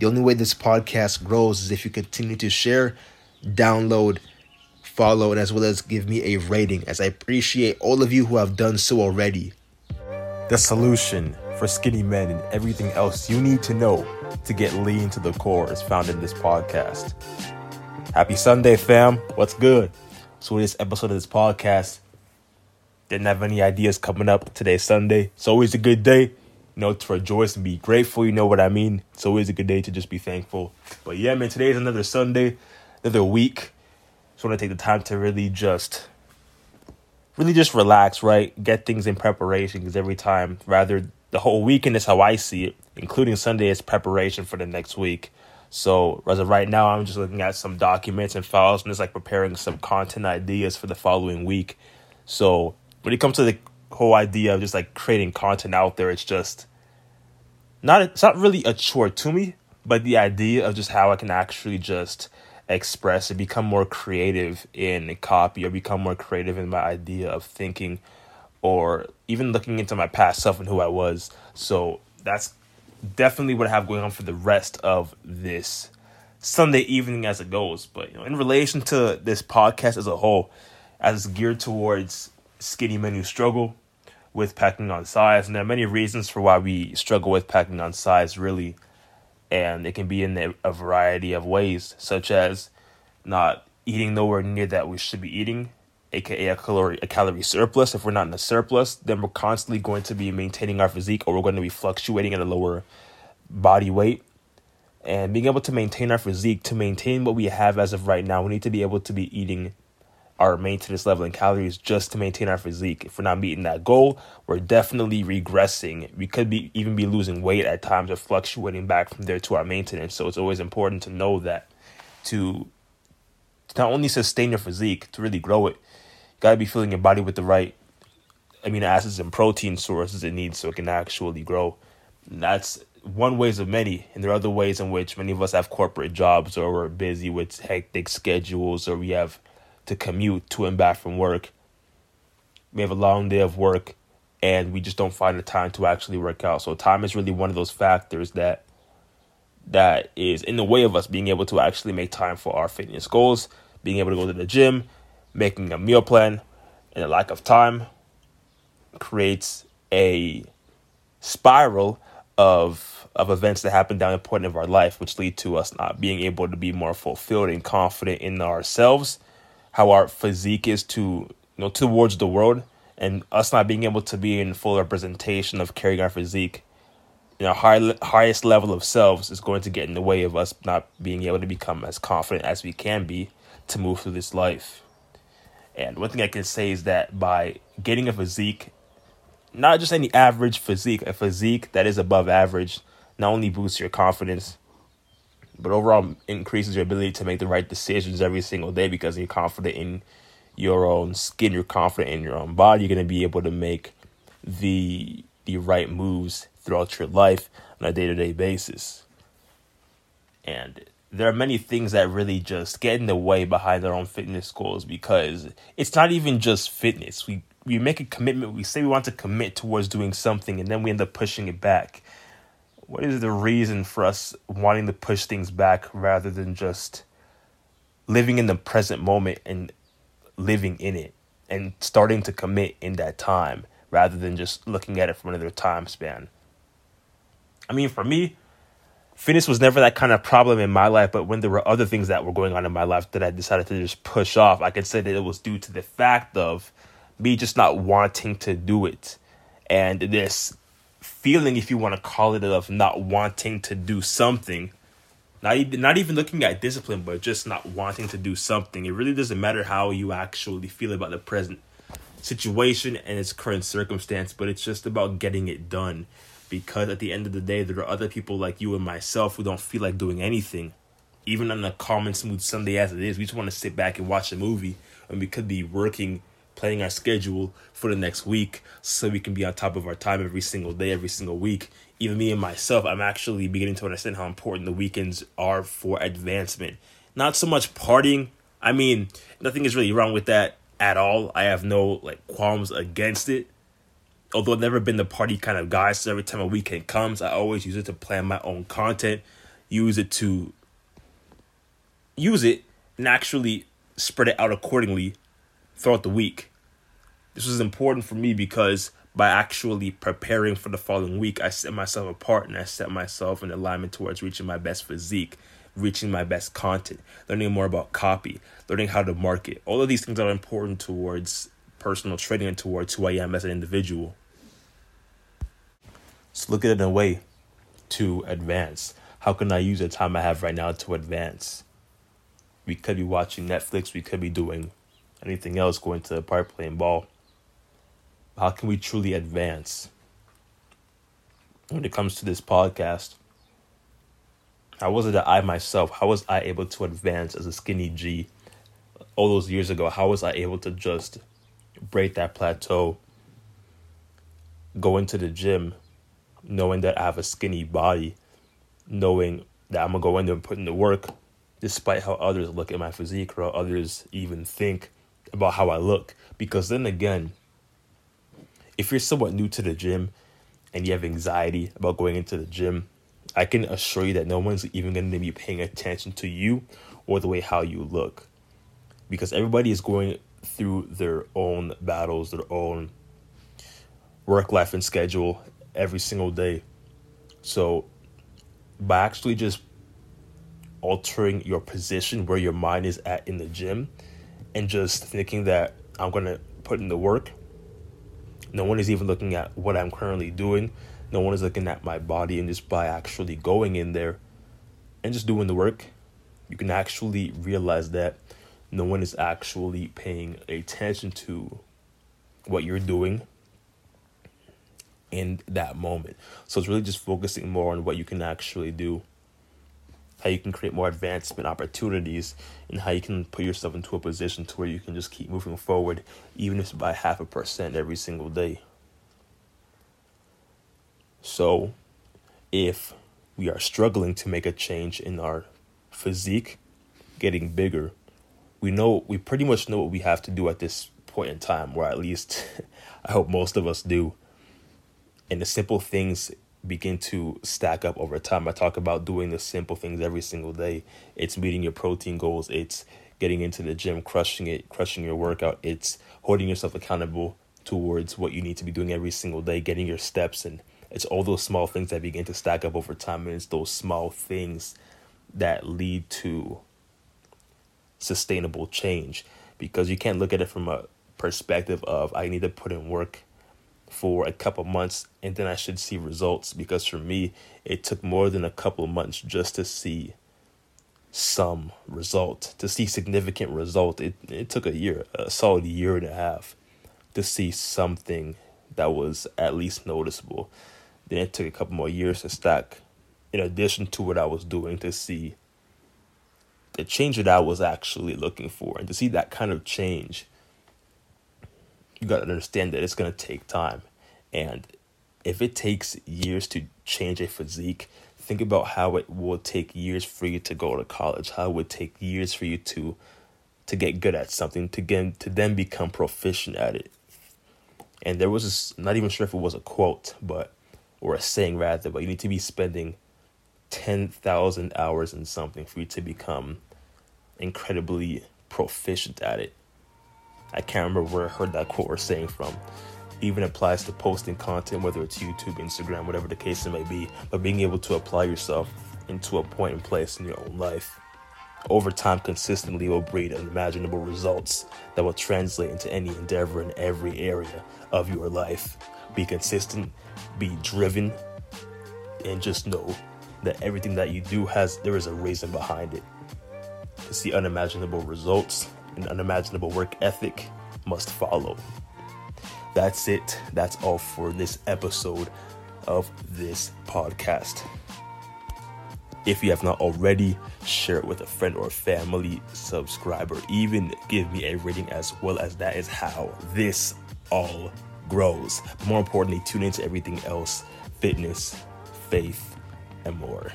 The only way this podcast grows is if you continue to share, download, follow, and as well as give me a rating, as I appreciate all of you who have done so already. The solution for skinny men and everything else you need to know to get lean to the core is found in this podcast. Happy Sunday, fam. What's good? So, this episode of this podcast, didn't have any ideas coming up. today, Sunday. It's always a good day, know, to rejoice and be grateful. You know what I mean? It's always a good day to just be thankful. But yeah, man, today's another Sunday, another week. Just want to take the time to really just, really just relax, right? Get things in preparation because every time, rather, the whole weekend is how I see it, including Sunday is preparation for the next week. So as of right now, I'm just looking at some documents and files and just like preparing some content ideas for the following week. So when it comes to the whole idea of just like creating content out there, it's just not it's not really a chore to me, but the idea of just how I can actually just express and become more creative in copy or become more creative in my idea of thinking or even looking into my past self and who I was. So that's definitely what I have going on for the rest of this Sunday evening as it goes. But you know, in relation to this podcast as a whole, as it's geared towards skinny men who struggle with packing on size. And there are many reasons for why we struggle with packing on size, really. And it can be in a variety of ways, such as not eating nowhere near that we should be eating, aka a calorie a calorie surplus. If we're not in a surplus, then we're constantly going to be maintaining our physique or we're going to be fluctuating at a lower body weight. And being able to maintain our physique, to maintain what we have as of right now, we need to be able to be eating our maintenance level in calories just to maintain our physique. If we're not meeting that goal, we're definitely regressing. We could be even be losing weight at times or fluctuating back from there to our maintenance. So it's always important to know that to, to not only sustain your physique, to really grow it, you gotta be filling your body with the right amino acids and protein sources it needs so it can actually grow. And that's one ways of many, and there are other ways in which many of us have corporate jobs or we're busy with hectic schedules or we have to commute to and back from work. We have a long day of work and we just don't find the time to actually work out. So time is really one of those factors that that is in the way of us being able to actually make time for our fitness goals, being able to go to the gym, making a meal plan, and a lack of time creates a spiral of of events that happen down the point of our life, which lead to us not being able to be more fulfilled and confident in ourselves how our physique is to you know towards the world and us not being able to be in full representation of carrying our physique you know high, highest level of selves is going to get in the way of us not being able to become as confident as we can be to move through this life. And one thing i can say is that by getting a physique not just any average physique a physique that is above average not only boosts your confidence but overall increases your ability to make the right decisions every single day because you're confident in your own skin, you're confident in your own body, you're to be able to make the the right moves throughout your life on a day-to-day basis. And there are many things that really just get in the way behind our own fitness goals because it's not even just fitness. We we make a commitment, we say we want to commit towards doing something and then we end up pushing it back what is the reason for us wanting to push things back rather than just living in the present moment and living in it and starting to commit in that time rather than just looking at it from another time span. I mean, for me, fitness was never that kind of problem in my life, but when there were other things that were going on in my life that I decided to just push off, I could say that it was due to the fact of me just not wanting to do it. And this feeling, if you want to call it, of not wanting to do something. Not even, not even looking at discipline, but just not wanting to do something. It really doesn't matter how you actually feel about the present situation and its current circumstance, but it's just about getting it done. Because at the end of the day, there are other people like you and myself who don't feel like doing anything. Even on a calm and smooth Sunday as it is, we just want to sit back and watch a movie, and we could be working planning our schedule for the next week so we can be on top of our time every single day, every single week. Even me and myself, I'm actually beginning to understand how important the weekends are for advancement. Not so much partying. I mean, nothing is really wrong with that at all. I have no like qualms against it. Although I've never been the party kind of guy, so every time a weekend comes, I always use it to plan my own content. use it to use it and actually spread it out accordingly throughout the week. This was important for me because by actually preparing for the following week, I set myself apart and I set myself in alignment towards reaching my best physique, reaching my best content, learning more about copy, learning how to market. All of these things are important towards personal training and towards who I am as an individual. So look at it in a way to advance. How can I use the time I have right now to advance? We could be watching Netflix, we could be doing anything else, going to the park playing ball. How can we truly advance? When it comes to this podcast, how was it that I myself, how was I able to advance as a skinny G all those years ago? How was I able to just break that plateau, go into the gym, knowing that I have a skinny body, knowing that I'm gonna go in there and put in the work, despite how others look at my physique or how others even think about how I look. Because then again, if you're somewhat new to the gym and you have anxiety about going into the gym, I can assure you that no one's even going to be paying attention to you or the way how you look. Because everybody is going through their own battles, their own work life and schedule every single day. So by actually just altering your position where your mind is at in the gym and just thinking that I'm going to put in the work, no one is even looking at what I'm currently doing. No one is looking at my body. And just by actually going in there and just doing the work, you can actually realize that no one is actually paying attention to what you're doing in that moment. So it's really just focusing more on what you can actually do, how you can create more advancement opportunities, and how you can put yourself into a position to where you can just keep moving forward, even if it's by half a percent every single day. So, if we are struggling to make a change in our physique, getting bigger, we know we pretty much know what we have to do at this point in time, or at least I hope most of us do and the simple things begin to stack up over time. I talk about doing the simple things every single day. It's meeting your protein goals. It's getting into the gym, crushing it, crushing your workout. It's holding yourself accountable towards what you need to be doing every single day, getting your steps and it's all those small things that begin to stack up over time and it's those small things that lead to sustainable change because you can't look at it from a perspective of I need to put in work for a couple months and then I should see results because for me it took more than a couple months just to see some result to see significant result. It it took a year a solid year and a half to see something that was at least noticeable. Then it took a couple more years to stack in addition to what I was doing to see the change that I was actually looking for and to see that kind of change you got to understand that it's going to take time. And if it takes years to change a physique, think about how it will take years for you to go to college, how it would take years for you to to get good at something, to get to then become proficient at it. And there was this, not even sure if it was a quote, but or a saying rather, but you need to be spending ten thousand hours in something for you to become incredibly proficient at it. I can't remember where I heard that quote or saying from. Even applies to posting content, whether it's YouTube, Instagram, whatever the case it may be, but being able to apply yourself into a point and place in your own life. Over time, consistently will breed unimaginable results that will translate into any endeavor in every area of your life. Be consistent, be driven, and just know that everything that you do has there is a reason behind it. To see unimaginable results and unimaginable work ethic must follow. That's it. That's all for this episode of this podcast. If you have not already, share it with a friend or family, subscribe, or even give me a rating as well, as that is how this all grows. More importantly, tune into everything else fitness, faith, and more.